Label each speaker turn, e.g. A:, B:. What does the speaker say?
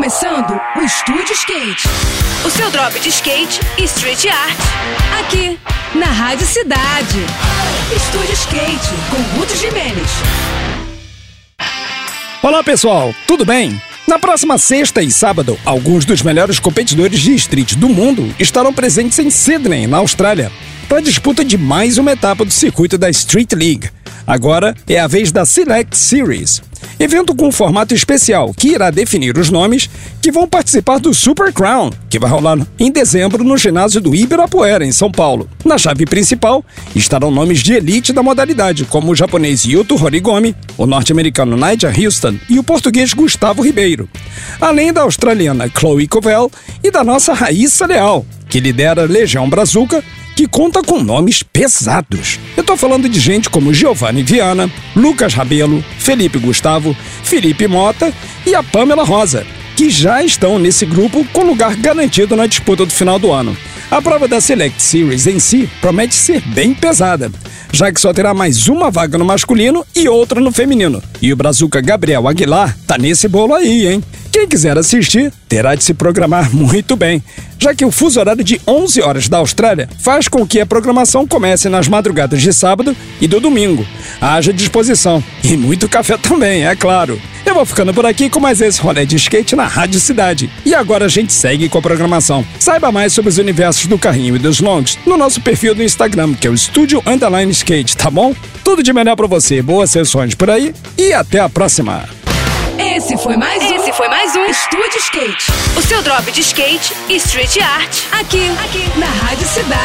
A: começando o Estúdio Skate.
B: O seu drop de skate e street art.
A: Aqui, na Rádio Cidade. Estúdio Skate, com Ruth Jimenez.
C: Olá pessoal, tudo bem? Na próxima sexta e sábado, alguns dos melhores competidores de street do mundo estarão presentes em Sydney, na Austrália, para a disputa de mais uma etapa do circuito da Street League. Agora é a vez da Select Series, evento com um formato especial que irá definir os nomes que vão participar do Super Crown, que vai rolar em dezembro no ginásio do Ibirapuera, em São Paulo. Na chave principal estarão nomes de elite da modalidade, como o japonês Yuto Horigome, o norte-americano Nigel Houston e o português Gustavo Ribeiro, além da australiana Chloe Covell e da nossa Raíssa Leal, que lidera a Legião Brazuca que conta com nomes pesados. Eu tô falando de gente como Giovanni Viana, Lucas Rabelo, Felipe Gustavo, Felipe Mota e a Pamela Rosa, que já estão nesse grupo com lugar garantido na disputa do final do ano. A prova da Select Series em si promete ser bem pesada, já que só terá mais uma vaga no masculino e outra no feminino. E o brazuca Gabriel Aguilar tá nesse bolo aí, hein? Quem quiser assistir, terá de se programar muito bem, já que o fuso horário de 11 horas da Austrália faz com que a programação comece nas madrugadas de sábado e do domingo. Haja disposição e muito café também, é claro. Eu vou ficando por aqui com mais esse rolê de skate na Rádio Cidade. E agora a gente segue com a programação. Saiba mais sobre os universos do carrinho e dos longs no nosso perfil do Instagram, que é o Estúdio Underline Skate, tá bom? Tudo de melhor para você, boas sessões por aí e até a próxima!
A: Esse foi mais um.
B: Esse foi mais um
A: Estúdio Skate.
B: O seu drop de skate e street art.
A: Aqui, aqui, na Rádio Cidade.